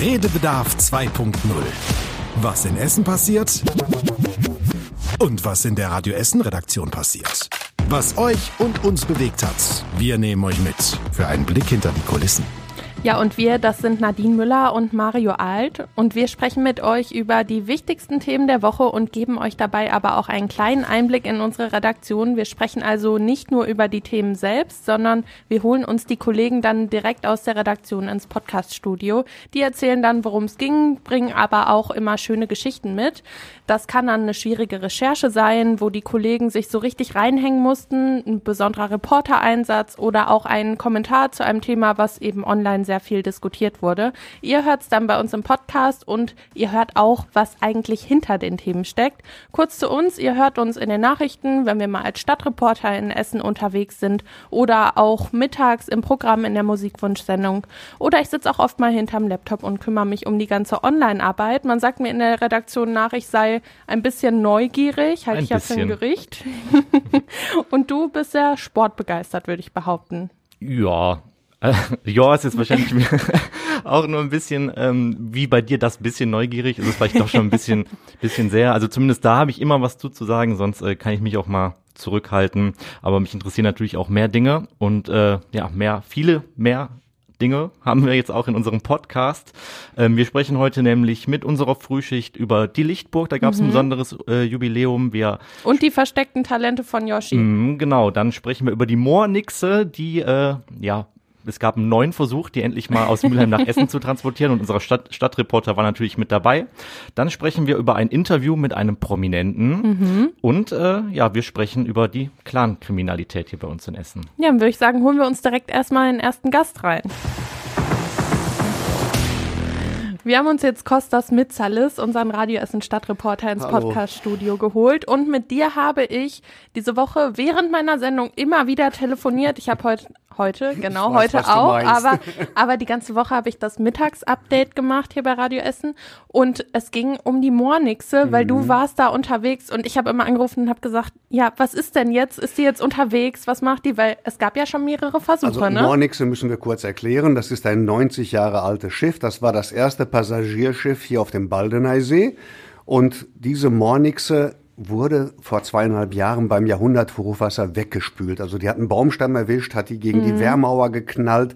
Redebedarf 2.0. Was in Essen passiert und was in der Radio Essen Redaktion passiert. Was euch und uns bewegt hat, wir nehmen euch mit für einen Blick hinter die Kulissen. Ja, und wir, das sind Nadine Müller und Mario Alt. Und wir sprechen mit euch über die wichtigsten Themen der Woche und geben euch dabei aber auch einen kleinen Einblick in unsere Redaktion. Wir sprechen also nicht nur über die Themen selbst, sondern wir holen uns die Kollegen dann direkt aus der Redaktion ins Podcaststudio. Die erzählen dann, worum es ging, bringen aber auch immer schöne Geschichten mit. Das kann dann eine schwierige Recherche sein, wo die Kollegen sich so richtig reinhängen mussten, ein besonderer Reportereinsatz oder auch ein Kommentar zu einem Thema, was eben online sehr viel diskutiert wurde. Ihr hört es dann bei uns im Podcast und ihr hört auch, was eigentlich hinter den Themen steckt. Kurz zu uns, ihr hört uns in den Nachrichten, wenn wir mal als Stadtreporter in Essen unterwegs sind oder auch mittags im Programm in der Musikwunschsendung. Oder ich sitze auch oft mal hinterm Laptop und kümmere mich um die ganze Online-Arbeit. Man sagt mir in der Redaktion nach, ich sei ein bisschen neugierig, halte ich ja für ein Gericht. und du bist ja sportbegeistert, würde ich behaupten. Ja, äh, ja, es ist wahrscheinlich auch nur ein bisschen ähm, wie bei dir das bisschen neugierig. Es ist vielleicht doch schon ein bisschen, bisschen sehr. Also zumindest da habe ich immer was zu, zu sagen, sonst äh, kann ich mich auch mal zurückhalten. Aber mich interessieren natürlich auch mehr Dinge und äh, ja, mehr, viele mehr Dinge haben wir jetzt auch in unserem Podcast. Ähm, wir sprechen heute nämlich mit unserer Frühschicht über die Lichtburg. Da gab es mhm. ein besonderes äh, Jubiläum. Wir Und die versteckten Talente von Yoshi. Mm, genau, dann sprechen wir über die Moornixe, die äh, ja es gab einen neuen Versuch, die endlich mal aus Mülheim nach Essen zu transportieren und unser Stadt Stadtreporter war natürlich mit dabei. Dann sprechen wir über ein Interview mit einem Prominenten mhm. und äh, ja, wir sprechen über die Clankriminalität hier bei uns in Essen. Ja, dann würde ich sagen, holen wir uns direkt erstmal den ersten Gast rein. Wir haben uns jetzt Kostas Mitzalis, unseren Radioessen Stadtreporter, ins Podcaststudio geholt. Und mit dir habe ich diese Woche während meiner Sendung immer wieder telefoniert. Ich habe heute heute, genau, weiß, heute auch. Aber, aber die ganze Woche habe ich das Mittagsupdate gemacht hier bei Radio Essen und es ging um die Moornixe, weil mhm. du warst da unterwegs und ich habe immer angerufen und habe gesagt, ja, was ist denn jetzt? Ist die jetzt unterwegs? Was macht die? Weil es gab ja schon mehrere Versuche, also, ne? Moornixe müssen wir kurz erklären. Das ist ein 90 Jahre altes Schiff. Das war das erste Passagierschiff hier auf dem Baldeneysee. Und diese Moornixe wurde vor zweieinhalb Jahren beim Jahrhunderthochwasser weggespült. Also die hat einen Baumstamm erwischt, hat die gegen mhm. die Wehrmauer geknallt.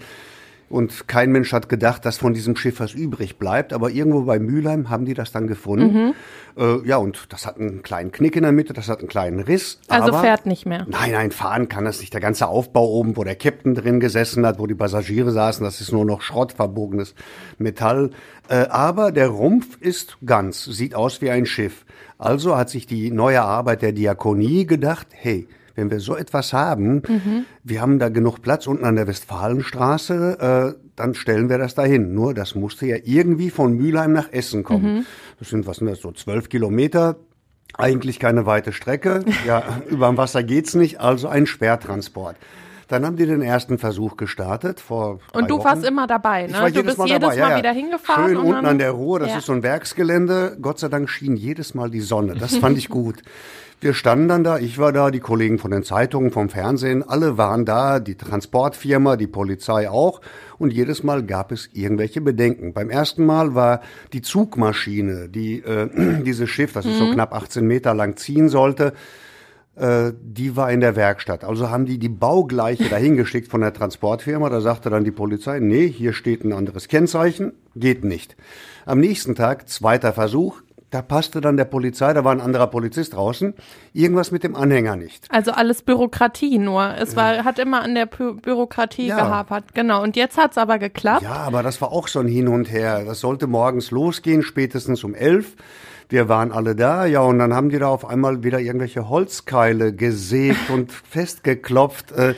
Und kein Mensch hat gedacht, dass von diesem Schiff was übrig bleibt. Aber irgendwo bei Mülheim haben die das dann gefunden. Mhm. Äh, ja, und das hat einen kleinen Knick in der Mitte, das hat einen kleinen Riss. Also aber, fährt nicht mehr. Nein, nein, fahren kann das nicht. Der ganze Aufbau oben, wo der Captain drin gesessen hat, wo die Passagiere saßen, das ist nur noch Schrott, verbogenes Metall. Äh, aber der Rumpf ist ganz, sieht aus wie ein Schiff. Also hat sich die neue Arbeit der Diakonie gedacht, hey, wenn wir so etwas haben, mhm. wir haben da genug Platz unten an der Westfalenstraße, äh, dann stellen wir das dahin. Nur das musste ja irgendwie von Mülheim nach Essen kommen. Mhm. Das sind, was sind das, so zwölf Kilometer. Eigentlich keine weite Strecke. Ja, über dem Wasser geht's nicht, also ein Sperrtransport. Dann haben die den ersten Versuch gestartet vor. Und du Wochen. warst immer dabei, ne? War du jedes bist Mal jedes dabei. Mal ja, wieder hingefahren. Schön unten an der Ruhr, das ja. ist so ein Werksgelände. Gott sei Dank schien jedes Mal die Sonne. Das fand ich gut. Wir standen dann da, ich war da, die Kollegen von den Zeitungen, vom Fernsehen, alle waren da, die Transportfirma, die Polizei auch. Und jedes Mal gab es irgendwelche Bedenken. Beim ersten Mal war die Zugmaschine, die äh, dieses Schiff, das ist so Mhm. knapp 18 Meter lang ziehen sollte, äh, die war in der Werkstatt. Also haben die die Baugleiche dahingeschickt von der Transportfirma. Da sagte dann die Polizei, nee, hier steht ein anderes Kennzeichen, geht nicht. Am nächsten Tag, zweiter Versuch, da passte dann der Polizei, da war ein anderer Polizist draußen, irgendwas mit dem Anhänger nicht. Also alles Bürokratie nur. Es war, hat immer an der Bü Bürokratie Ja. gehapert. Genau. Und jetzt hat's aber geklappt. Ja, aber das war auch so ein Hin und Her. Das sollte morgens losgehen, spätestens um elf. Wir waren alle da, ja, und dann haben die da auf einmal wieder irgendwelche Holzkeile gesägt und festgeklopft. Äh,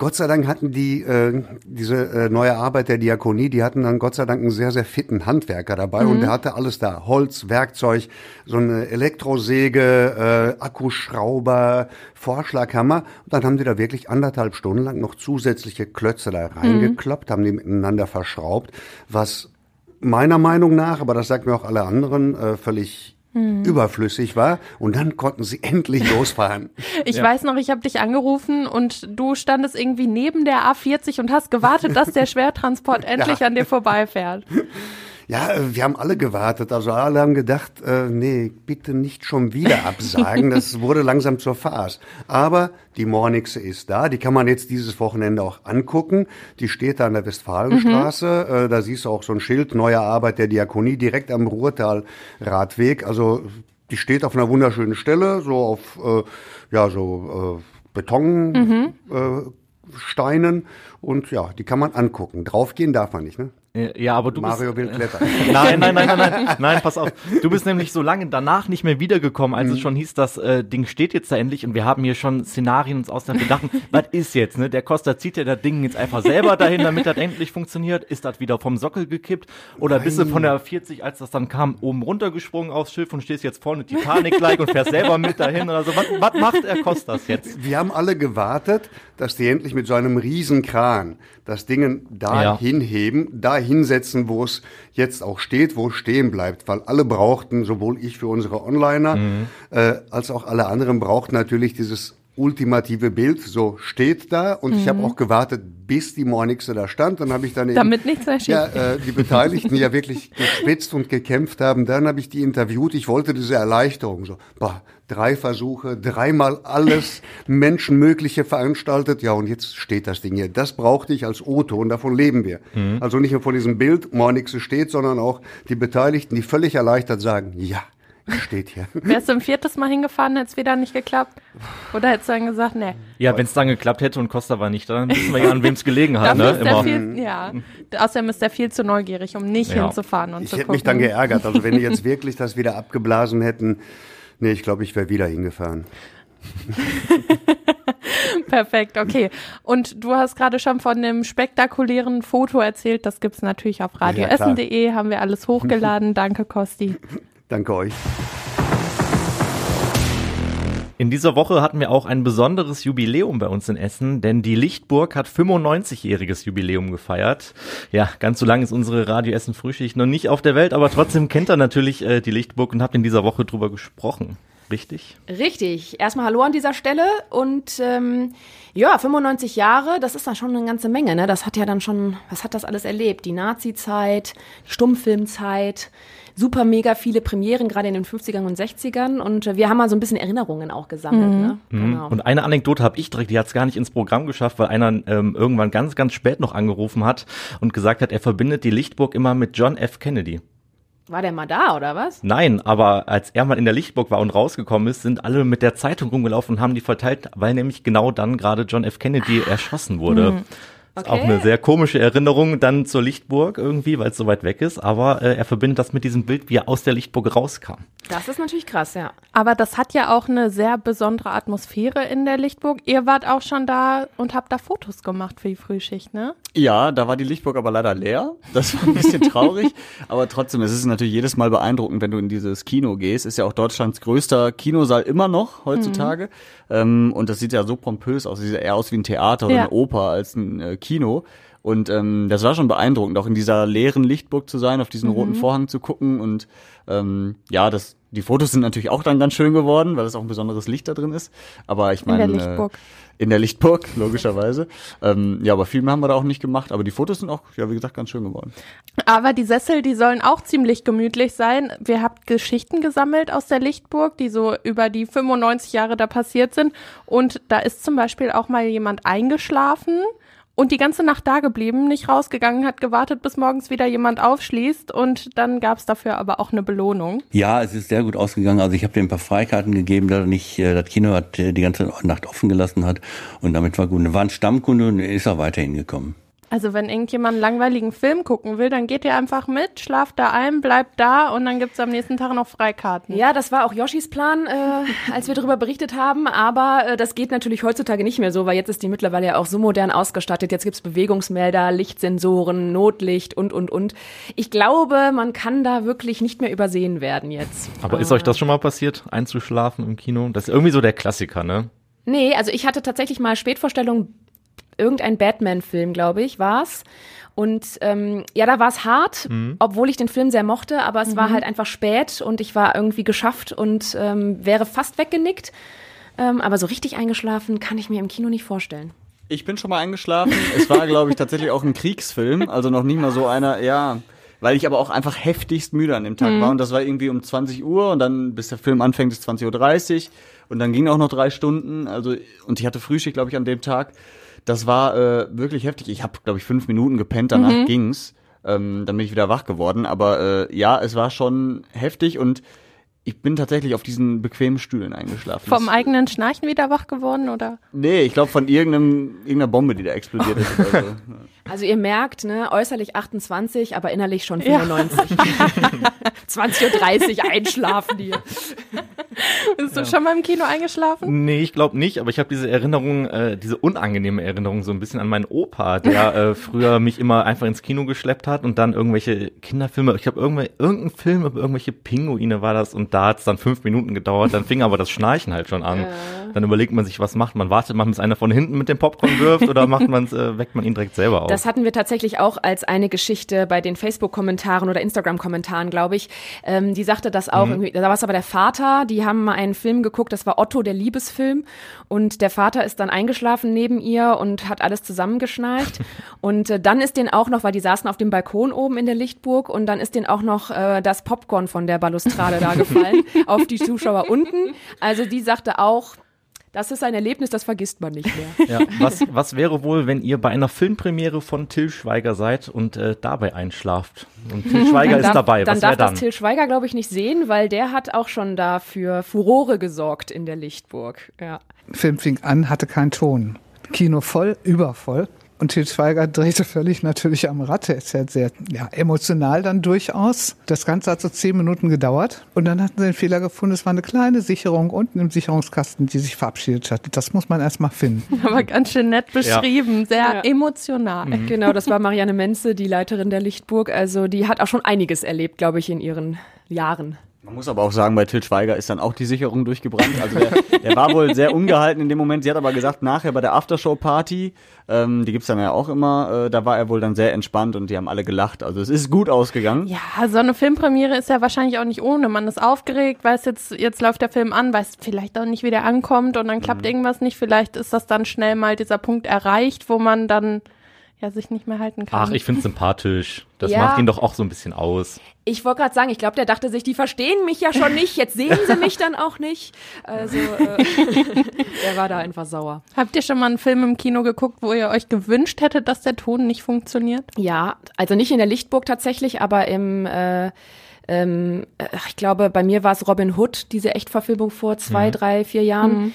Gott sei Dank hatten die äh, diese äh, neue Arbeit der Diakonie, die hatten dann Gott sei Dank einen sehr sehr fitten Handwerker dabei und der hatte alles da: Holz, Werkzeug, so eine Elektrosäge, äh, Akkuschrauber, Vorschlaghammer. Und dann haben die da wirklich anderthalb Stunden lang noch zusätzliche Klötze da reingekloppt, haben die miteinander verschraubt, was meiner Meinung nach, aber das sagt mir auch alle anderen, äh, völlig überflüssig war. Und dann konnten sie endlich losfahren. Ich weiß noch, ich habe dich angerufen und du standest irgendwie neben der A40 und hast gewartet, dass der Schwertransport endlich an dir vorbeifährt. Ja, äh, wir haben alle gewartet. Also alle haben gedacht, äh, nee, bitte nicht schon wieder absagen. Das wurde langsam zur Farce. Aber die Mornixe ist da. Die kann man jetzt dieses Wochenende auch angucken. Die steht da an der Westfalenstraße. Mhm. Äh, da siehst du auch so ein Schild, neue Arbeit der Diakonie, direkt am Ruhrtal-Radweg. Also die steht auf einer wunderschönen Stelle, so auf, äh, ja, so äh, Beton. Mhm. Äh, Steinen und ja, die kann man angucken. Draufgehen darf man nicht, ne? Ja, aber du Mario bist, will klettern. nein, nein, nein, nein, nein, nein, pass auf. Du bist nämlich so lange danach nicht mehr wiedergekommen, als mhm. es schon hieß, das äh, Ding steht jetzt da endlich und wir haben hier schon Szenarien uns aus der gedacht, was ist jetzt, ne? Der Costa zieht ja das Ding jetzt einfach selber dahin, damit das endlich funktioniert. Ist das wieder vom Sockel gekippt? Oder nein. bist du von der 40, als das dann kam, oben runtergesprungen aufs Schiff und stehst jetzt vorne Titanic-like und fährst selber mit dahin oder so? Was, was macht der Costas jetzt? Wir haben alle gewartet, dass die endlich mit so einem riesen Kran das Ding da ja. hinheben, da hinsetzen, wo es jetzt auch steht, wo es stehen bleibt, weil alle brauchten, sowohl ich für unsere Onliner, mhm. äh, als auch alle anderen brauchten natürlich dieses ultimative Bild, so steht da und mhm. ich habe auch gewartet, bis die Mornixe da stand. Dann habe ich dann eben, damit nichts mehr ja, äh, die Beteiligten ja wirklich gespitzt und gekämpft haben. Dann habe ich die interviewt. Ich wollte diese Erleichterung so, boah, drei Versuche, dreimal alles Menschenmögliche veranstaltet. Ja, und jetzt steht das Ding hier. Das brauchte ich als Otto und davon leben wir. Mhm. Also nicht nur von diesem Bild, Mornixe steht, sondern auch die Beteiligten, die völlig erleichtert sagen, ja, steht hier. Wärst du ein viertes Mal hingefahren, hätte es wieder nicht geklappt? Oder hättest du dann gesagt, nee. Ja, wenn es dann geklappt hätte und Costa war nicht da, dann wissen wir ja, an wem es gelegen hat. ne? Immer. Viel, ja, außerdem ist er viel zu neugierig, um nicht ja. hinzufahren und ich zu gucken. Ich hätte mich dann geärgert. Also wenn die jetzt wirklich das wieder abgeblasen hätten, Nee, ich glaube, ich wäre wieder hingefahren. Perfekt, okay. Und du hast gerade schon von dem spektakulären Foto erzählt. Das gibt es natürlich auf radioessen.de, ja, haben wir alles hochgeladen. Danke, Kosti. Danke euch. In dieser Woche hatten wir auch ein besonderes Jubiläum bei uns in Essen, denn die Lichtburg hat 95-jähriges Jubiläum gefeiert. Ja, ganz so lang ist unsere Radio Essen Frühschicht noch nicht auf der Welt, aber trotzdem kennt er natürlich äh, die Lichtburg und habt in dieser Woche drüber gesprochen. Richtig? Richtig. Erstmal Hallo an dieser Stelle und ähm, ja, 95 Jahre, das ist dann schon eine ganze Menge. Ne? Das hat ja dann schon, was hat das alles erlebt? Die Nazi-Zeit, die Stummfilmzeit, super mega viele Premieren, gerade in den 50ern und 60ern. Und äh, wir haben mal so ein bisschen Erinnerungen auch gesammelt. Mhm. Ne? Mhm. Genau. Und eine Anekdote habe ich direkt, die hat es gar nicht ins Programm geschafft, weil einer ähm, irgendwann ganz, ganz spät noch angerufen hat und gesagt hat, er verbindet die Lichtburg immer mit John F. Kennedy. War der mal da oder was? Nein, aber als er mal in der Lichtburg war und rausgekommen ist, sind alle mit der Zeitung rumgelaufen und haben die verteilt, weil nämlich genau dann gerade John F. Kennedy erschossen wurde. Mhm. Okay. Ist auch eine sehr komische Erinnerung dann zur Lichtburg irgendwie, weil es so weit weg ist. Aber äh, er verbindet das mit diesem Bild, wie er aus der Lichtburg rauskam. Das ist natürlich krass, ja. Aber das hat ja auch eine sehr besondere Atmosphäre in der Lichtburg. Ihr wart auch schon da und habt da Fotos gemacht für die Frühschicht, ne? Ja, da war die Lichtburg aber leider leer. Das war ein bisschen traurig. aber trotzdem, es ist natürlich jedes Mal beeindruckend, wenn du in dieses Kino gehst. Ist ja auch Deutschlands größter Kinosaal immer noch heutzutage. Mhm. Ähm, und das sieht ja so pompös aus. Sieht ja eher aus wie ein Theater oder ja. eine Oper als ein äh, Kino. Und ähm, das war schon beeindruckend, auch in dieser leeren Lichtburg zu sein, auf diesen mhm. roten Vorhang zu gucken. Und ähm, ja, das, die Fotos sind natürlich auch dann ganz schön geworden, weil es auch ein besonderes Licht da drin ist. Aber ich meine. In der Lichtburg. Äh, in der Lichtburg, logischerweise. ähm, ja, aber viel mehr haben wir da auch nicht gemacht. Aber die Fotos sind auch, ja, wie gesagt, ganz schön geworden. Aber die Sessel, die sollen auch ziemlich gemütlich sein. Wir habt Geschichten gesammelt aus der Lichtburg, die so über die 95 Jahre da passiert sind. Und da ist zum Beispiel auch mal jemand eingeschlafen und die ganze Nacht da geblieben, nicht rausgegangen, hat gewartet, bis morgens wieder jemand aufschließt und dann gab es dafür aber auch eine Belohnung. Ja, es ist sehr gut ausgegangen. Also ich habe dir ein paar Freikarten gegeben, da nicht äh, das Kino hat äh, die ganze Nacht offen gelassen hat und damit war gut. Er war ein Stammkunde und ist auch weiterhin gekommen. Also wenn irgendjemand einen langweiligen Film gucken will, dann geht ihr einfach mit, schlaft da ein, bleibt da und dann gibt's am nächsten Tag noch Freikarten. Ja, das war auch Yoshis Plan, äh, als wir darüber berichtet haben. Aber äh, das geht natürlich heutzutage nicht mehr so, weil jetzt ist die mittlerweile ja auch so modern ausgestattet. Jetzt gibt's Bewegungsmelder, Lichtsensoren, Notlicht und, und, und. Ich glaube, man kann da wirklich nicht mehr übersehen werden jetzt. Aber ist euch das schon mal passiert, einzuschlafen im Kino? Das ist irgendwie so der Klassiker, ne? Nee, also ich hatte tatsächlich mal Spätvorstellungen irgendein Batman-Film, glaube ich, war's. Und ähm, ja, da war es hart, mhm. obwohl ich den Film sehr mochte, aber es mhm. war halt einfach spät und ich war irgendwie geschafft und ähm, wäre fast weggenickt. Ähm, aber so richtig eingeschlafen kann ich mir im Kino nicht vorstellen. Ich bin schon mal eingeschlafen. es war, glaube ich, tatsächlich auch ein Kriegsfilm, also noch nicht mal so einer, ja, weil ich aber auch einfach heftigst müde an dem Tag Mhm. war und das war irgendwie um 20 Uhr und dann bis der Film anfängt ist 20.30 Uhr und dann ging auch noch drei Stunden, also und ich hatte Frühschicht, glaube ich, an dem Tag. Das war äh, wirklich heftig. Ich habe, glaube ich, fünf Minuten gepennt, danach Mhm. ging's. Ähm, dann bin ich wieder wach geworden. Aber äh, ja, es war schon heftig und ich bin tatsächlich auf diesen bequemen Stühlen eingeschlafen. Vom Das- eigenen Schnarchen wieder wach geworden oder? Nee, ich glaube von irgendeinem, irgendeiner Bombe, die da explodiert ist. Oder so. Also ihr merkt, ne, äußerlich 28, aber innerlich schon 95. 20.30 Uhr einschlafen hier. Bist du schon mal im Kino eingeschlafen? Nee, ich glaube nicht, aber ich habe diese Erinnerung, äh, diese unangenehme Erinnerung so ein bisschen an meinen Opa, der äh, früher mich immer einfach ins Kino geschleppt hat und dann irgendwelche Kinderfilme, ich habe irgendwel- irgendein Film über irgendwelche Pinguine war das und da hat es dann fünf Minuten gedauert, dann fing aber das Schnarchen halt schon an. Dann überlegt man sich, was macht man? Wartet man, bis einer von hinten mit dem Popcorn wirft oder macht man's, äh, weckt man ihn direkt selber auf? Das hatten wir tatsächlich auch als eine Geschichte bei den Facebook-Kommentaren oder Instagram-Kommentaren, glaube ich. Ähm, die sagte das auch. irgendwie. Da war es aber der Vater. Die haben mal einen Film geguckt. Das war Otto, der Liebesfilm. Und der Vater ist dann eingeschlafen neben ihr und hat alles zusammengeschnallt. und äh, dann ist denen auch noch, weil die saßen auf dem Balkon oben in der Lichtburg und dann ist denen auch noch äh, das Popcorn von der Balustrade da gefallen auf die Zuschauer unten. Also die sagte auch, das ist ein Erlebnis, das vergisst man nicht mehr. Ja, was, was wäre wohl, wenn ihr bei einer Filmpremiere von Till Schweiger seid und äh, dabei einschlaft? Und Till Schweiger ist darf, dabei, Dann was darf dann? das Till Schweiger, glaube ich, nicht sehen, weil der hat auch schon da für Furore gesorgt in der Lichtburg. Ja. Film fing an, hatte keinen Ton. Kino voll, übervoll. Und Til Schweiger drehte völlig natürlich am Rad. Er ist ja sehr ja, emotional dann durchaus. Das Ganze hat so zehn Minuten gedauert. Und dann hatten sie den Fehler gefunden, es war eine kleine Sicherung unten im Sicherungskasten, die sich verabschiedet hat. Das muss man erstmal finden. Aber ganz schön nett beschrieben, sehr Ja. emotional. Genau, das war Marianne Menze, die Leiterin der Lichtburg. Also die hat auch schon einiges erlebt, glaube ich, in ihren Jahren. Man muss aber auch sagen, bei Til Schweiger ist dann auch die Sicherung durchgebrannt. Also der, der war wohl sehr ungehalten in dem Moment. Sie hat aber gesagt, nachher bei der Aftershow-Party, ähm, die gibt's dann ja auch immer, äh, da war er wohl dann sehr entspannt und die haben alle gelacht. Also es ist gut ausgegangen. Ja, so eine Filmpremiere ist ja wahrscheinlich auch nicht ohne. Man ist aufgeregt, weiß jetzt, jetzt läuft der Film an, weiß vielleicht auch nicht, wie der ankommt und dann klappt irgendwas nicht. Vielleicht ist das dann schnell mal dieser Punkt erreicht, wo man dann ja sich nicht mehr halten kann. Ach, ich find's sympathisch. Das Ja. macht ihn doch auch so ein bisschen aus. Ich wollte gerade sagen, ich glaube, der dachte sich, die verstehen mich ja schon nicht, jetzt sehen sie mich dann auch nicht. Also äh, er war da einfach sauer. Habt ihr schon mal einen Film im Kino geguckt, wo ihr euch gewünscht hättet, dass der Ton nicht funktioniert? Ja, also nicht in der Lichtburg tatsächlich, aber im äh, ähm, äh, ich glaube, bei mir war es Robin Hood, diese Echtverfilmung vor zwei, drei, vier Jahren.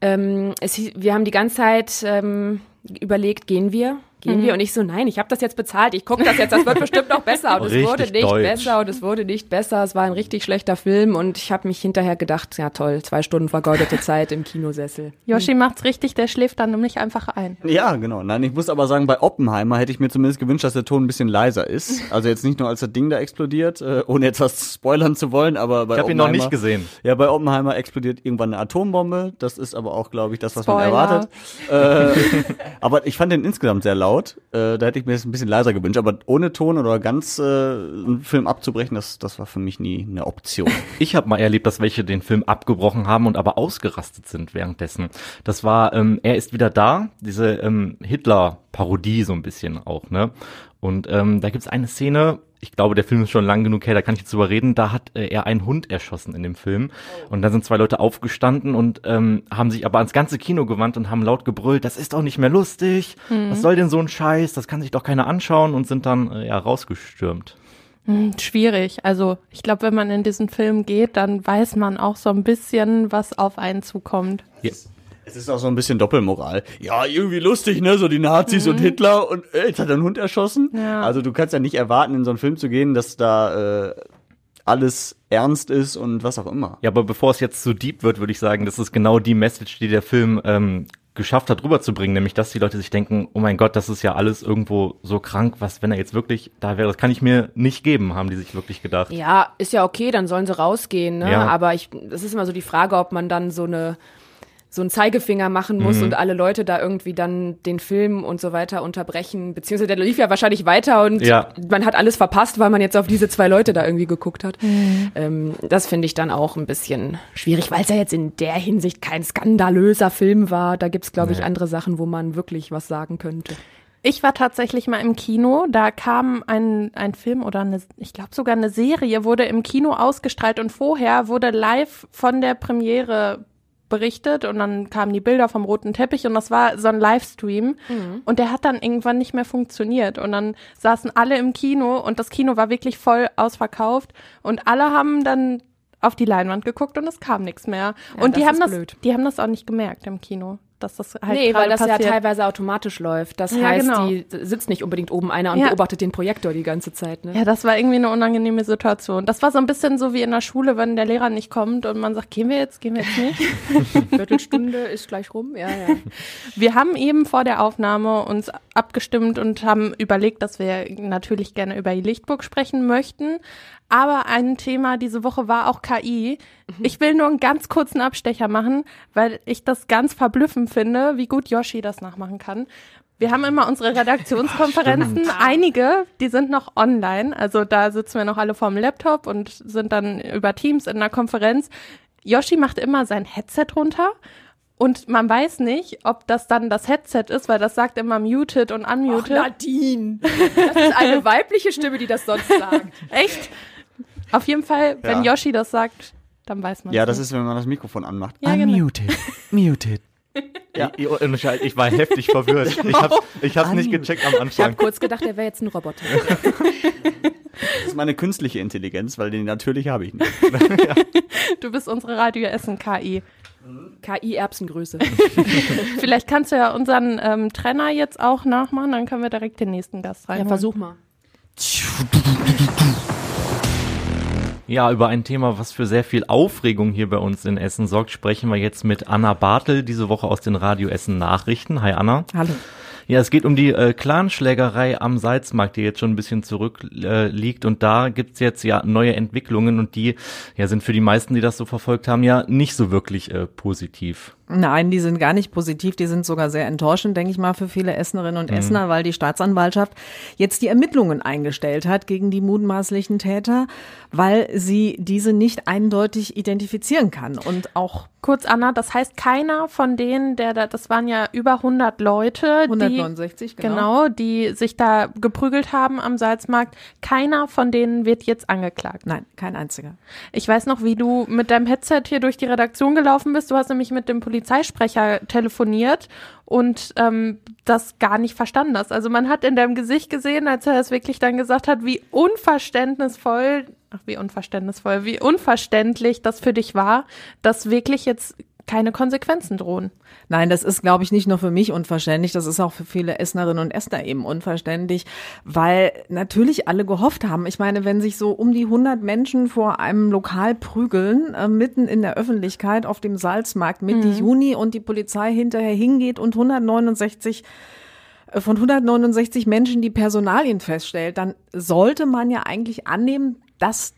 Ähm, es, wir haben die ganze Zeit ähm, überlegt, gehen wir? Gehen wir? Und ich so, nein, ich habe das jetzt bezahlt, ich gucke das jetzt, das wird bestimmt noch besser. Und es wurde nicht deutsch. besser und es wurde nicht besser. Es war ein richtig schlechter Film und ich habe mich hinterher gedacht, ja toll, zwei Stunden vergeudete Zeit im Kinosessel. Yoshi macht's richtig, der schläft dann nämlich einfach ein. Ja, genau. Nein, ich muss aber sagen, bei Oppenheimer hätte ich mir zumindest gewünscht, dass der Ton ein bisschen leiser ist. Also jetzt nicht nur als das Ding da explodiert, äh, ohne jetzt was spoilern zu wollen, aber bei Ich habe ihn noch Oppenheimer- nicht gesehen. Ja, bei Oppenheimer explodiert irgendwann eine Atombombe. Das ist aber auch, glaube ich, das, was Spoiler. man erwartet. Äh, aber ich fand den insgesamt sehr laut. Äh, da hätte ich mir das ein bisschen leiser gewünscht. Aber ohne Ton oder ganz äh, einen Film abzubrechen, das, das war für mich nie eine Option. Ich habe mal erlebt, dass welche den Film abgebrochen haben und aber ausgerastet sind währenddessen. Das war, ähm, er ist wieder da, diese ähm, Hitler-Parodie so ein bisschen auch, ne? Und ähm, da gibt's eine Szene, ich glaube, der Film ist schon lang genug her, da kann ich jetzt drüber reden, da hat äh, er einen Hund erschossen in dem Film. Und da sind zwei Leute aufgestanden und ähm, haben sich aber ans ganze Kino gewandt und haben laut gebrüllt, das ist doch nicht mehr lustig, was soll denn so ein Scheiß, das kann sich doch keiner anschauen und sind dann äh, ja rausgestürmt. Hm, schwierig. Also ich glaube, wenn man in diesen Film geht, dann weiß man auch so ein bisschen, was auf einen zukommt. Es ist auch so ein bisschen Doppelmoral. Ja, irgendwie lustig, ne? So die Nazis und Hitler und äh, jetzt hat er einen Hund erschossen. Ja. Also du kannst ja nicht erwarten, in so einen Film zu gehen, dass da äh, alles ernst ist und was auch immer. Ja, aber bevor es jetzt zu deep wird, würde ich sagen, das ist genau die Message, die der Film ähm, geschafft hat rüberzubringen, nämlich dass die Leute sich denken, oh mein Gott, das ist ja alles irgendwo so krank, was, wenn er jetzt wirklich da wäre, das kann ich mir nicht geben, haben die sich wirklich gedacht. Ja, ist ja okay, dann sollen sie rausgehen, ne? Ja. Aber ich, das ist immer so die Frage, ob man dann so eine so einen Zeigefinger machen Mhm. muss und alle Leute da irgendwie dann den Film und so weiter unterbrechen. Beziehungsweise der lief ja wahrscheinlich weiter und Ja. man hat alles verpasst, weil man jetzt auf diese zwei Leute da irgendwie geguckt hat. Ähm, das finde ich dann auch ein bisschen schwierig, weil es ja jetzt in der Hinsicht kein skandalöser Film war. Da gibt's, glaube ich, Nee. andere Sachen, wo man wirklich was sagen könnte. Ich war tatsächlich mal im Kino. Da kam ein, ein Film oder eine, ich glaube sogar eine Serie, wurde im Kino ausgestrahlt und vorher wurde live von der Premiere berichtet und dann kamen die Bilder vom roten Teppich und das war so ein Livestream mhm. und der hat dann irgendwann nicht mehr funktioniert und dann saßen alle im Kino und das Kino war wirklich voll ausverkauft und alle haben dann auf die Leinwand geguckt und es kam nichts mehr. Ja, und die haben das, blöd. die haben das auch nicht gemerkt im Kino dass das halt Nee, weil das passiert. ja teilweise automatisch läuft. Das ja, heißt, genau. die sitzt nicht unbedingt oben einer und ja. beobachtet den Projektor die ganze Zeit. Ne? Ja, das war irgendwie eine unangenehme Situation. Das war so ein bisschen so wie in der Schule, wenn der Lehrer nicht kommt und man sagt, gehen wir jetzt, gehen wir jetzt nicht. Viertelstunde ist gleich rum, ja, ja. Wir haben eben vor der Aufnahme uns abgestimmt und haben überlegt, dass wir natürlich gerne über die Lichtburg sprechen möchten. Aber ein Thema diese Woche war auch KI. Mhm. Ich will nur einen ganz kurzen Abstecher machen, weil ich das ganz verblüffend finde, wie gut Yoshi das nachmachen kann. Wir haben immer unsere Redaktionskonferenzen, ja, einige, die sind noch online. Also da sitzen wir noch alle vorm Laptop und sind dann über Teams in einer Konferenz. Yoshi macht immer sein Headset runter und man weiß nicht, ob das dann das Headset ist, weil das sagt immer muted und unmuted. Ach, Nadine. Das ist eine weibliche Stimme, die das sonst sagt. Echt? Auf jeden Fall, wenn ja. Yoshi das sagt, dann weiß man Ja, das ist, wenn man das Mikrofon anmacht. Ja, Unmuted. Genau. Muted. Ja. Ich, ich, war heftig verwirrt. Ich hab's, ich hab's nicht gecheckt am Anfang. Ich habe kurz gedacht, er wäre jetzt ein Roboter. Das ist meine künstliche Intelligenz, weil den natürlich habe ich nicht. Ja. Du bist unsere Radio Essen KI. KI-Erbsengröße. Vielleicht kannst du ja unseren ähm, Trenner jetzt auch nachmachen, dann können wir direkt den nächsten Gast rein. Ja, versuch mal. Ja, über ein Thema, was für sehr viel Aufregung hier bei uns in Essen sorgt, sprechen wir jetzt mit Anna Bartel, diese Woche aus den Radio Essen Nachrichten. Hi Anna. Hallo. Ja, es geht um die äh, Clanschlägerei am Salzmarkt, die jetzt schon ein bisschen zurückliegt. Äh, und da gibt's jetzt ja neue Entwicklungen und die ja, sind für die meisten, die das so verfolgt haben, ja nicht so wirklich äh, positiv. Nein, die sind gar nicht positiv, die sind sogar sehr enttäuschend, denke ich mal, für viele Essenerinnen und mhm. Essener, weil die Staatsanwaltschaft jetzt die Ermittlungen eingestellt hat gegen die mutmaßlichen Täter, weil sie diese nicht eindeutig identifizieren kann und auch Kurz, Anna, das heißt, keiner von denen, der da, das waren ja über 100 Leute, 169, die, genau. genau, die sich da geprügelt haben am Salzmarkt, keiner von denen wird jetzt angeklagt. Nein, kein einziger. Ich weiß noch, wie du mit deinem Headset hier durch die Redaktion gelaufen bist. Du hast nämlich mit dem Polizei Polizeisprecher telefoniert und ähm, das gar nicht verstanden hast. Also man hat in deinem Gesicht gesehen, als er es wirklich dann gesagt hat, wie unverständnisvoll, ach wie unverständnisvoll, wie unverständlich das für dich war, dass wirklich jetzt keine Konsequenzen drohen. Nein, das ist, glaube ich, nicht nur für mich unverständlich, das ist auch für viele Essenerinnen und Essener eben unverständlich, weil natürlich alle gehofft haben. Ich meine, wenn sich so um die 100 Menschen vor einem Lokal prügeln, äh, mitten in der Öffentlichkeit auf dem Salzmarkt Mitte mhm. Juni und die Polizei hinterher hingeht und 169 äh, von 169 Menschen die Personalien feststellt, dann sollte man ja eigentlich annehmen, dass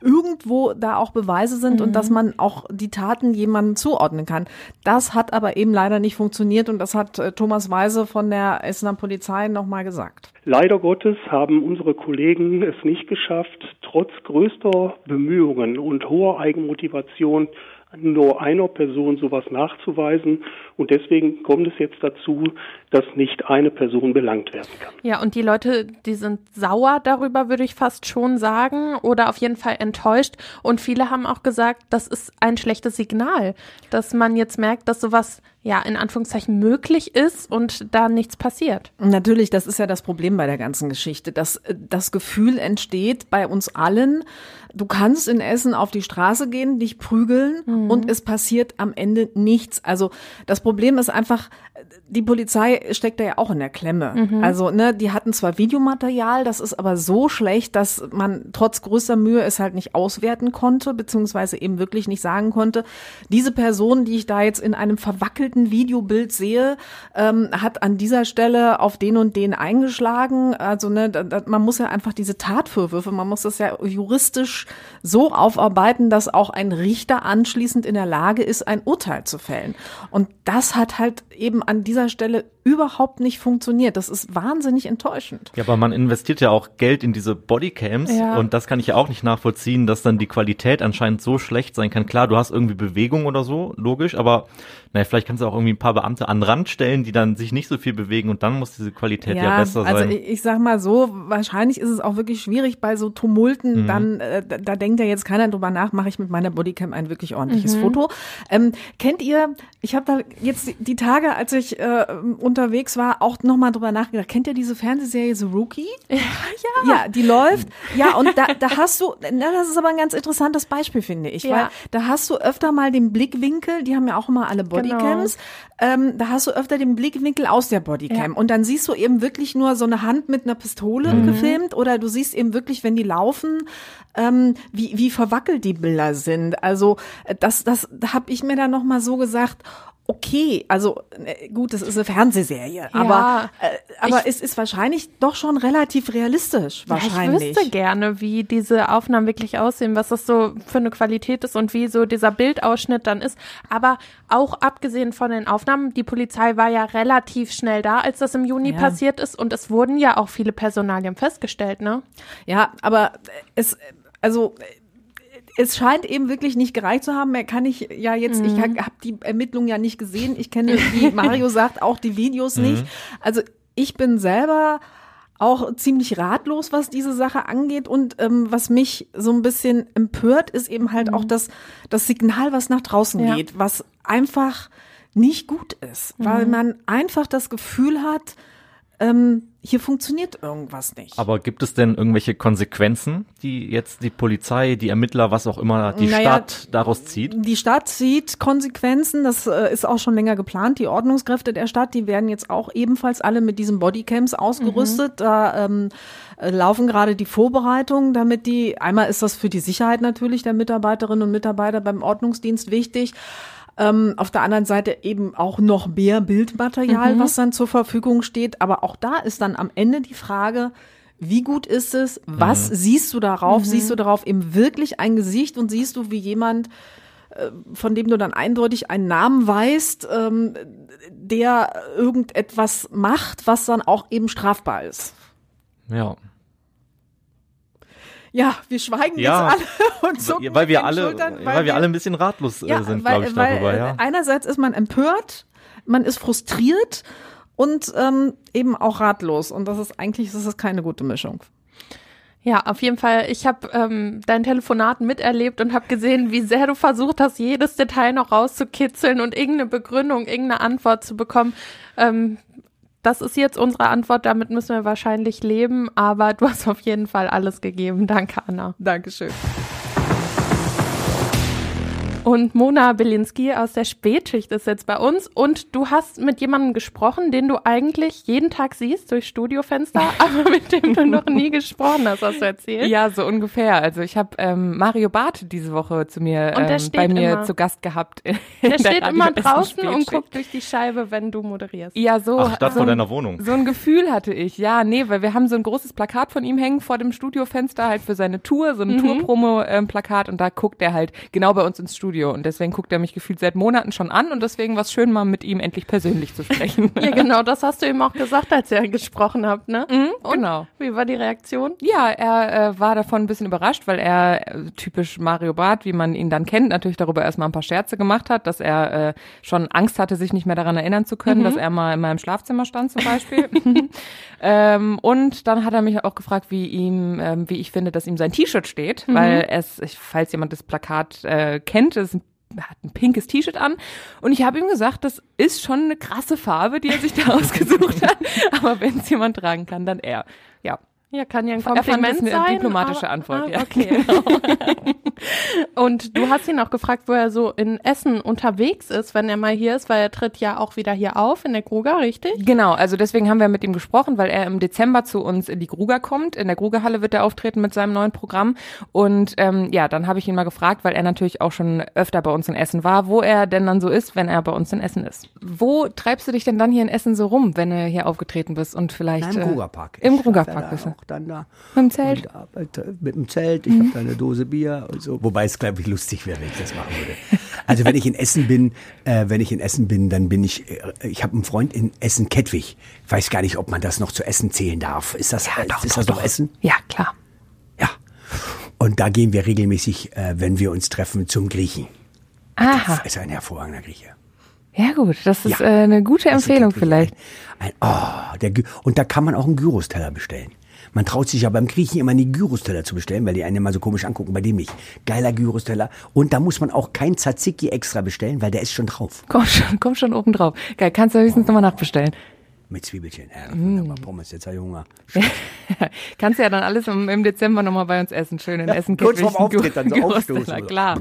irgendwo da auch Beweise sind mhm. und dass mhm. man auch die Taten jemandem zuordnen kann. Das hat aber eben leider nicht funktioniert und das hat äh, Thomas Weise von der Essener Polizei nochmal gesagt. Leider Gottes haben unsere Kollegen es nicht geschafft, trotz größter Bemühungen und hoher Eigenmotivation nur einer Person sowas nachzuweisen. Und deswegen kommt es jetzt dazu, dass nicht eine Person belangt werden kann. Ja, und die Leute, die sind sauer darüber, würde ich fast schon sagen, oder auf jeden Fall enttäuscht. Und viele haben auch gesagt, das ist ein schlechtes Signal, dass man jetzt merkt, dass sowas ja in Anführungszeichen möglich ist und da nichts passiert. Natürlich, das ist ja das Problem bei der ganzen Geschichte, dass äh, das Gefühl entsteht bei uns allen, du kannst in Essen auf die Straße gehen, dich prügeln mhm. und es passiert am Ende nichts. Also das Problem ist einfach, die Polizei steckt da ja auch in der Klemme. Mhm. Also, ne, die hatten zwar Videomaterial, das ist aber so schlecht, dass man trotz größter Mühe es halt nicht auswerten konnte, beziehungsweise eben wirklich nicht sagen konnte, diese Person, die ich da jetzt in einem verwackelten Videobild sehe, ähm, hat an dieser Stelle auf den und den eingeschlagen. Also, ne, da, da, man muss ja einfach diese Tatvorwürfe, man muss das ja juristisch so aufarbeiten, dass auch ein Richter anschließend in der Lage ist, ein Urteil zu fällen. Und das hat halt eben an dieser Stelle überhaupt nicht funktioniert. Das ist wahnsinnig enttäuschend. Ja, aber man investiert ja auch Geld in diese Bodycams Ja. und das kann ich ja auch nicht nachvollziehen, dass dann die Qualität anscheinend so schlecht sein kann. Klar, du hast irgendwie Bewegung oder so, logisch, aber naja, vielleicht kannst du auch irgendwie ein paar Beamte an den Rand stellen, die dann sich nicht so viel bewegen und dann muss diese Qualität ja, besser also sein. ich, ich sag mal so, wahrscheinlich ist es auch wirklich schwierig bei so Tumulten, Mhm. dann, äh, da, da denkt ja jetzt keiner drüber nach, mache ich mit meiner Bodycam ein wirklich ordentliches Mhm. Foto. Ähm, kennt ihr, ich habe da jetzt die, die Tage, als ich äh, unterwegs war, auch nochmal drüber nachgedacht, kennt ihr diese Fernsehserie The Rookie? Ja, ja. Ja, die läuft. Ja, und da, da hast du, na, das ist aber ein ganz interessantes Beispiel, finde ich, Ja. weil da hast du öfter mal den Blickwinkel, die haben ja auch immer alle Bodycams, ähm, da hast du öfter den Blickwinkel aus der Bodycam Ja. und dann siehst du eben wirklich nur so eine Hand mit einer Pistole Mhm. gefilmt oder du siehst eben wirklich, wenn die laufen, ähm, wie, wie verwackelt die Bilder sind. Also äh, das, das habe ich mir dann noch mal so gesagt, okay, also äh, gut, das ist eine Fernsehserie, aber, äh, aber es ist wahrscheinlich doch schon relativ realistisch, wahrscheinlich. Ja, ich wüsste gerne, wie diese Aufnahmen wirklich aussehen, was das so für eine Qualität ist und wie so dieser Bildausschnitt dann ist. Aber auch abgesehen von den Aufnahmen, die Polizei war ja relativ schnell da, als das im Juni Ja. passiert ist und es wurden ja auch viele Personalien festgestellt, ne? Ja, aber es, also es scheint eben wirklich nicht gereicht zu haben. Er kann ich ja jetzt, ich habe die Ermittlungen ja nicht gesehen. Ich kenne, wie Mario sagt, auch die Videos nicht. Also ich bin selber auch ziemlich ratlos, was diese Sache angeht. Und ähm, was mich so ein bisschen empört, ist eben halt auch das, das Signal, was nach draußen Ja. geht, was einfach nicht gut ist, weil man einfach das Gefühl hat, ähm, hier funktioniert irgendwas nicht. aber gibt es denn irgendwelche Konsequenzen, die jetzt die Polizei, die Ermittler, was auch immer, die Naja, Stadt daraus zieht? Die Stadt sieht Konsequenzen, das äh, ist auch schon länger geplant. Die Ordnungskräfte der Stadt, die werden jetzt auch ebenfalls alle mit diesen Bodycams ausgerüstet. Da ähm, äh, laufen gerade die Vorbereitungen, damit die, einmal ist das für die Sicherheit natürlich der Mitarbeiterinnen und Mitarbeiter beim Ordnungsdienst wichtig. Ähm, auf der anderen Seite eben auch noch mehr Bildmaterial, was dann zur Verfügung steht. Aber auch da ist dann am Ende die Frage, wie gut ist es? Was siehst du darauf? Siehst du darauf eben wirklich ein Gesicht und siehst du, wie jemand, äh, von dem du dann eindeutig einen Namen weißt, ähm, der irgendetwas macht, was dann auch eben strafbar ist? Ja. Ja, wir schweigen Ja. jetzt alle und zucken weil wir den alle, Schultern, weil, wir alle ein bisschen ratlos äh, sind, glaube ich, darüber, äh, ja. Einerseits ist man empört, man ist frustriert und ähm, eben auch ratlos. Und das ist eigentlich das ist keine gute Mischung. Ja, auf jeden Fall. Ich habe ähm, dein Telefonat miterlebt und habe gesehen, wie sehr du versucht hast, jedes Detail noch rauszukitzeln und irgendeine Begründung, irgendeine Antwort zu bekommen. Ähm, das ist jetzt unsere Antwort, damit müssen wir wahrscheinlich leben, aber du hast auf jeden Fall alles gegeben. Danke, Anna. Dankeschön. Und Mona Belinski aus der Spätschicht ist jetzt bei uns und du hast mit jemandem gesprochen, den du eigentlich jeden Tag siehst durch Studiofenster, aber mit dem du noch nie gesprochen hast, hast du erzählt. Ja, so ungefähr. Also ich habe ähm, Mario Barth diese Woche zu mir Und der ähm, steht bei mir immer. zu Gast gehabt. in Der der steht immer Radio Essen draußen und guckt durch die Scheibe, wenn du moderierst. Ja, so. Ach, das so vor ein- deiner Wohnung. So ein Gefühl hatte ich. Ja, nee, weil wir haben so ein großes Plakat von ihm hängen vor dem Studiofenster halt für seine Tour, so ein Tour-Promo-Plakat und da guckt er halt genau bei uns ins Studio und deswegen guckt er mich gefühlt seit Monaten schon an und deswegen war es schön, mal mit ihm endlich persönlich zu sprechen. Ja, genau, das hast du ihm auch gesagt, als ihr gesprochen habt, ne? Und genau. wie war die Reaktion? Ja, er äh, war davon ein bisschen überrascht, weil er äh, typisch Mario Barth, wie man ihn dann kennt, natürlich darüber erstmal ein paar Scherze gemacht hat, dass er äh, schon Angst hatte, sich nicht mehr daran erinnern zu können, dass er mal in meinem Schlafzimmer stand zum Beispiel. ähm, und dann hat er mich auch gefragt, wie ihm, ähm, wie ich finde, dass ihm sein T-Shirt steht, weil es, falls jemand das Plakat äh, kennt, ist ein er hat ein pinkes T-Shirt an und ich habe ihm gesagt, das ist schon eine krasse Farbe, die er sich da ausgesucht hat, aber wenn es jemand tragen kann, dann er. Ja. Ja, kann ja ein Er fand Kompliment das eine sein. diplomatische aber, Antwort, ah, ja. Okay. Und du hast ihn auch gefragt, wo er so in Essen unterwegs ist, wenn er mal hier ist, weil er tritt ja auch wieder hier auf in der Gruger, richtig? Genau, also deswegen haben wir mit ihm gesprochen, weil er im Dezember zu uns in die Gruger kommt. In der Grugerhalle wird er auftreten mit seinem neuen Programm. Und ähm, ja, dann habe ich ihn mal gefragt, weil er natürlich auch schon öfter bei uns in Essen war, wo er denn dann so ist, wenn er bei uns in Essen ist. Wo treibst du dich denn dann hier in Essen so rum, wenn du hier aufgetreten bist und vielleicht Nein, Im äh, Grugerpark. Im Grugerpark bist da du. auch dann da. Mit dem Zelt? Und arbeite mit dem Zelt. Ich habe da eine Dose Bier und so. Wobei es, glaube ich, lustig wäre, wenn ich das machen würde. Also wenn ich in Essen bin, äh, wenn ich in Essen bin, dann bin ich, äh, ich habe einen Freund in Essen-Kettwig. Ich weiß gar nicht, ob man das noch zu Essen zählen darf. Ist das, ja, doch, ist doch, das doch Essen? Ja, klar. Ja. Und da gehen wir regelmäßig, äh, wenn wir uns treffen, zum Griechen. Aha. Das ist ein hervorragender Grieche. Ja gut, das ist ja, äh, eine gute Empfehlung vielleicht. Ein, ein, oh, der, und da kann man auch einen Gyros-Teller bestellen. Man traut sich ja beim Griechen immer nie Gyros-Teller zu bestellen, weil die einen immer so komisch angucken, bei dem nicht. Geiler Gyros-Teller. Und da muss man auch kein Tzatziki extra bestellen, weil der ist schon drauf. Kommt schon, kommt schon oben drauf. Geil, kannst du höchstens nochmal nachbestellen. Mit Zwiebelchen. Ja, mm. Pommes, jetzt habe ich Hunger. Kannst ja dann alles im, im Dezember nochmal bei uns essen. Schön in ja, Essen. Kurz vorm Auftritt dann so aufstoßen. Na klar.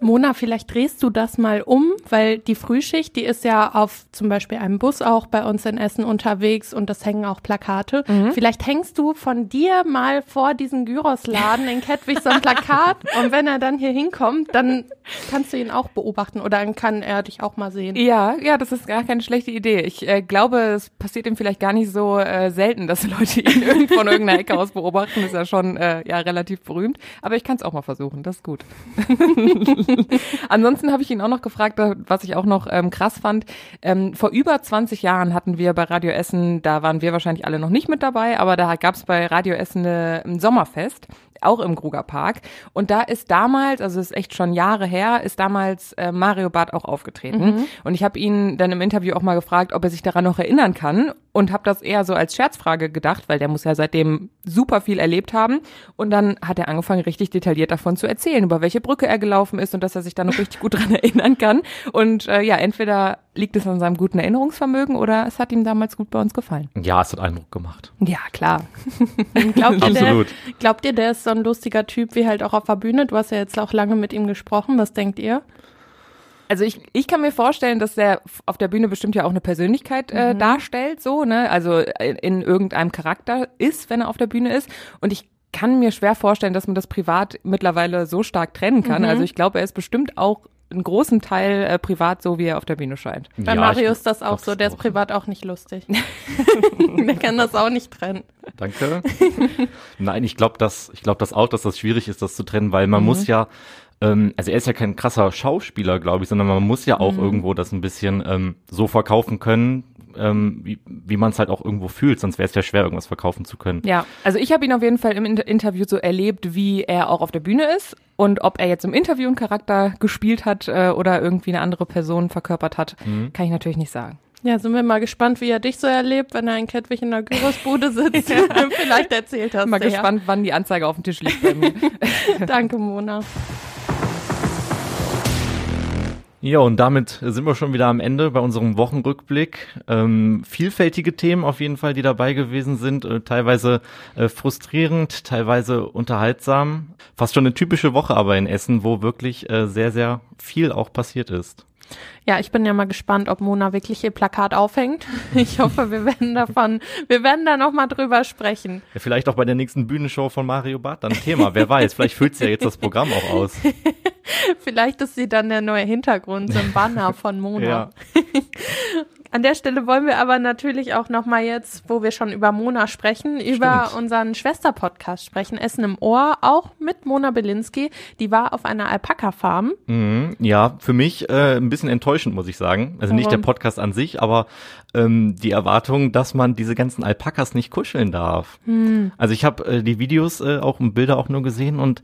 Mona, vielleicht drehst du das mal um, weil die Frühschicht, die ist ja auf zum Beispiel einem Bus auch bei uns in Essen unterwegs und das hängen auch Plakate. Mhm. Vielleicht hängst du von dir mal vor diesen Gyrosladen in Kettwig so ein Plakat und wenn er dann hier hinkommt, dann kannst du ihn auch beobachten oder dann kann er dich auch mal sehen. Ja, ja, das ist gar keine schlechte Idee. Ich äh, glaube, es passiert ihm vielleicht gar nicht so äh, selten, dass Leute ihn irgend von irgendeiner Ecke aus beobachten. Ist ja schon äh, ja relativ berühmt. Aber ich kann es auch mal versuchen. Das ist gut. Ansonsten habe ich ihn auch noch gefragt, was ich auch noch ähm, krass fand. Ähm, vor über 20 Jahren hatten wir bei Radio Essen, da waren wir wahrscheinlich alle noch nicht mit dabei, aber da gab es bei Radio Essen eine, ein Sommerfest auch im Kruger Park. Und da ist damals, also ist echt schon Jahre her, ist damals äh, Mario Barth auch aufgetreten. Mhm. Und ich habe ihn dann im Interview auch mal gefragt, ob er sich daran noch erinnern kann und habe das eher so als Scherzfrage gedacht, weil der muss ja seitdem super viel erlebt haben. Und dann hat er angefangen, richtig detailliert davon zu erzählen, über welche Brücke er gelaufen ist und dass er sich da noch richtig gut dran erinnern kann. Und äh, ja, entweder liegt es an seinem guten Erinnerungsvermögen oder es hat ihm damals gut bei uns gefallen. Ja, es hat Eindruck gemacht. Ja, klar. glaubt, ihr, der, glaubt ihr, der ist so ein lustiger Typ wie halt auch auf der Bühne? Du hast ja jetzt auch lange mit ihm gesprochen. Was denkt ihr? Also ich, ich kann mir vorstellen, dass er auf der Bühne bestimmt ja auch eine Persönlichkeit äh, mhm. darstellt, so, ne? Also in, in irgendeinem Charakter ist, wenn er auf der Bühne ist. Und ich kann mir schwer vorstellen, dass man das privat mittlerweile so stark trennen kann. Mhm. Also ich glaube, er ist bestimmt auch einen großen Teil äh, privat so, wie er auf der Bühne scheint. Bei ja, Mario ist das auch so, der ist privat auch nicht lustig. der kann das auch nicht trennen. Danke. Nein, ich glaube das, ich glaube das auch, dass das schwierig ist, das zu trennen, weil man mhm. muss ja ähm, also er ist ja kein krasser Schauspieler, glaube ich, sondern man muss ja auch mhm. irgendwo das ein bisschen ähm, so verkaufen können, ähm, wie, wie man es halt auch irgendwo fühlt, sonst wäre es ja schwer, irgendwas verkaufen zu können. Ja, also ich habe ihn auf jeden Fall im Interview so erlebt, wie er auch auf der Bühne ist und ob er jetzt im Interview einen Charakter gespielt hat äh, oder irgendwie eine andere Person verkörpert hat, mhm. kann ich natürlich nicht sagen. Ja, sind wir mal gespannt, wie er dich so erlebt, wenn er in Kettwig in der Gyrosbude sitzt. Vielleicht erzählt hast Mal gespannt, ja. wann die Anzeige auf dem Tisch liegt bei mir. Danke, Mona. Ja, und damit sind wir schon wieder am Ende bei unserem Wochenrückblick. Ähm, vielfältige Themen auf jeden Fall, die dabei gewesen sind, äh, teilweise äh, frustrierend, teilweise unterhaltsam. Fast schon eine typische Woche aber in Essen, wo wirklich äh, sehr, sehr viel auch passiert ist. Ja, ich bin ja mal gespannt, ob Mona wirklich ihr Plakat aufhängt. Ich hoffe, wir werden davon, wir werden da noch mal drüber sprechen. Ja, vielleicht auch bei der nächsten Bühnenshow von Mario Barth dann Thema. Wer weiß, vielleicht füllt sie ja jetzt das Programm auch aus. vielleicht ist sie dann der neue Hintergrund, so ein Banner von Mona. Ja. An der Stelle wollen wir aber natürlich auch noch mal jetzt, wo wir schon über Mona sprechen, Stimmt. über unseren Schwester-Podcast sprechen, Essen im Ohr, auch mit Mona Belinsky. Die war auf einer Alpaka-Farm. Mhm, ja, für mich äh, ein bisschen enttäuschend, muss ich sagen. Also nicht der Podcast an sich, aber ähm, die Erwartung, dass man diese ganzen Alpakas nicht kuscheln darf. Mhm. Also ich habe äh, die Videos äh, auch und Bilder auch nur gesehen und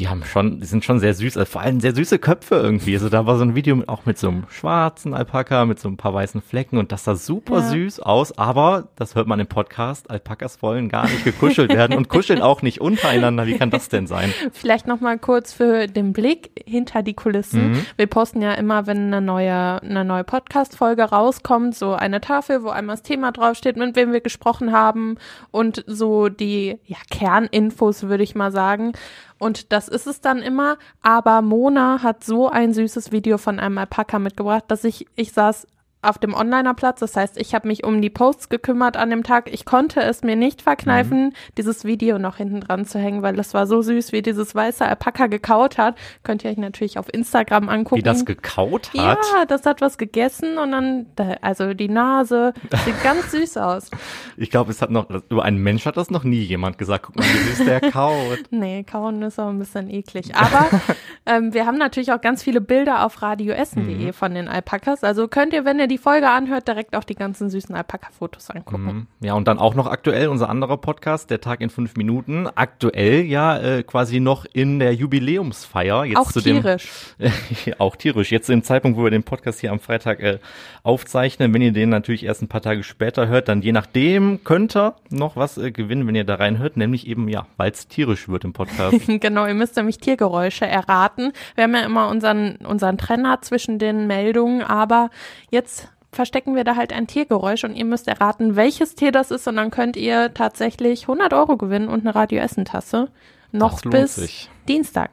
die haben schon, die sind schon sehr süß, also vor allem sehr süße Köpfe irgendwie. Also da war so ein Video mit, auch mit so einem schwarzen Alpaka, mit so ein paar weißen Flecken und das sah super ja. süß aus, aber das hört man im Podcast, Alpakas wollen gar nicht gekuschelt werden und kuscheln auch nicht untereinander. Wie kann das denn sein? Vielleicht nochmal kurz für den Blick hinter die Kulissen. Mhm. Wir posten ja immer, wenn eine neue, eine neue Podcast-Folge rauskommt, so eine Tafel, wo einmal das Thema draufsteht, mit wem wir gesprochen haben und so die ja, Kerninfos, würde ich mal sagen. Und das ist es dann immer. Aber Mona hat so ein süßes Video von einem Alpaka mitgebracht, dass ich, ich saß auf dem Onlinerplatz. Das heißt, ich habe mich um die Posts gekümmert an dem Tag. Ich konnte es mir nicht verkneifen, mhm. dieses Video noch hinten dran zu hängen, weil das war so süß, wie dieses weiße Alpaka gekaut hat. Könnt ihr euch natürlich auf Instagram angucken. Wie das gekaut hat? Ja, das hat was gegessen und dann, also die Nase, sieht ganz süß aus. Ich glaube, es hat noch, über einen Mensch hat das noch nie jemand gesagt. Guck mal, wie süß der kaut. nee, kauen ist auch ein bisschen eklig. Aber ähm, wir haben natürlich auch ganz viele Bilder auf radioessen.de mhm. von den Alpakas. Also könnt ihr, wenn ihr die Folge anhört, direkt auch die ganzen süßen Alpaka-Fotos angucken. Mhm. Ja, und dann auch noch aktuell unser anderer Podcast, der Tag in fünf Minuten. Aktuell ja äh, quasi noch in der Jubiläumsfeier. Jetzt auch zu tierisch. Dem, äh, auch tierisch. Jetzt zu dem Zeitpunkt, wo wir den Podcast hier am Freitag äh, aufzeichnen. Wenn ihr den natürlich erst ein paar Tage später hört, dann je nachdem könnt ihr noch was äh, gewinnen, wenn ihr da reinhört. Nämlich eben, ja, weil es tierisch wird im Podcast. genau, ihr müsst nämlich Tiergeräusche erraten. Wir haben ja immer unseren, unseren Trenner zwischen den Meldungen, aber jetzt verstecken wir da halt ein Tiergeräusch und ihr müsst erraten, welches Tier das ist und dann könnt ihr tatsächlich 100 Euro gewinnen und eine Radio-Essen-Tasse. Noch bis sich. Dienstag.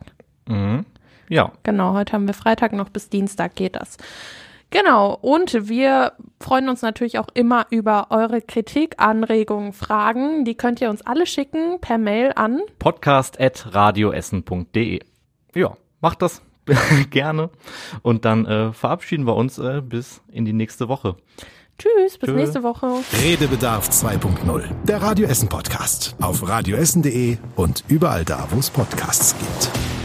Mhm. Ja. Genau, heute haben wir Freitag, noch bis Dienstag geht das. Genau, und wir freuen uns natürlich auch immer über eure Kritik, Anregungen, Fragen. Die könnt ihr uns alle schicken per Mail an podcast.radioessen.de. Ja, macht das gerne. Und dann äh, verabschieden wir uns äh, bis in die nächste Woche. Tschüss, bis Tschö. nächste Woche. Redebedarf 2.0, der Radio Essen Podcast. Auf radioessen.de und überall da, wo es Podcasts gibt.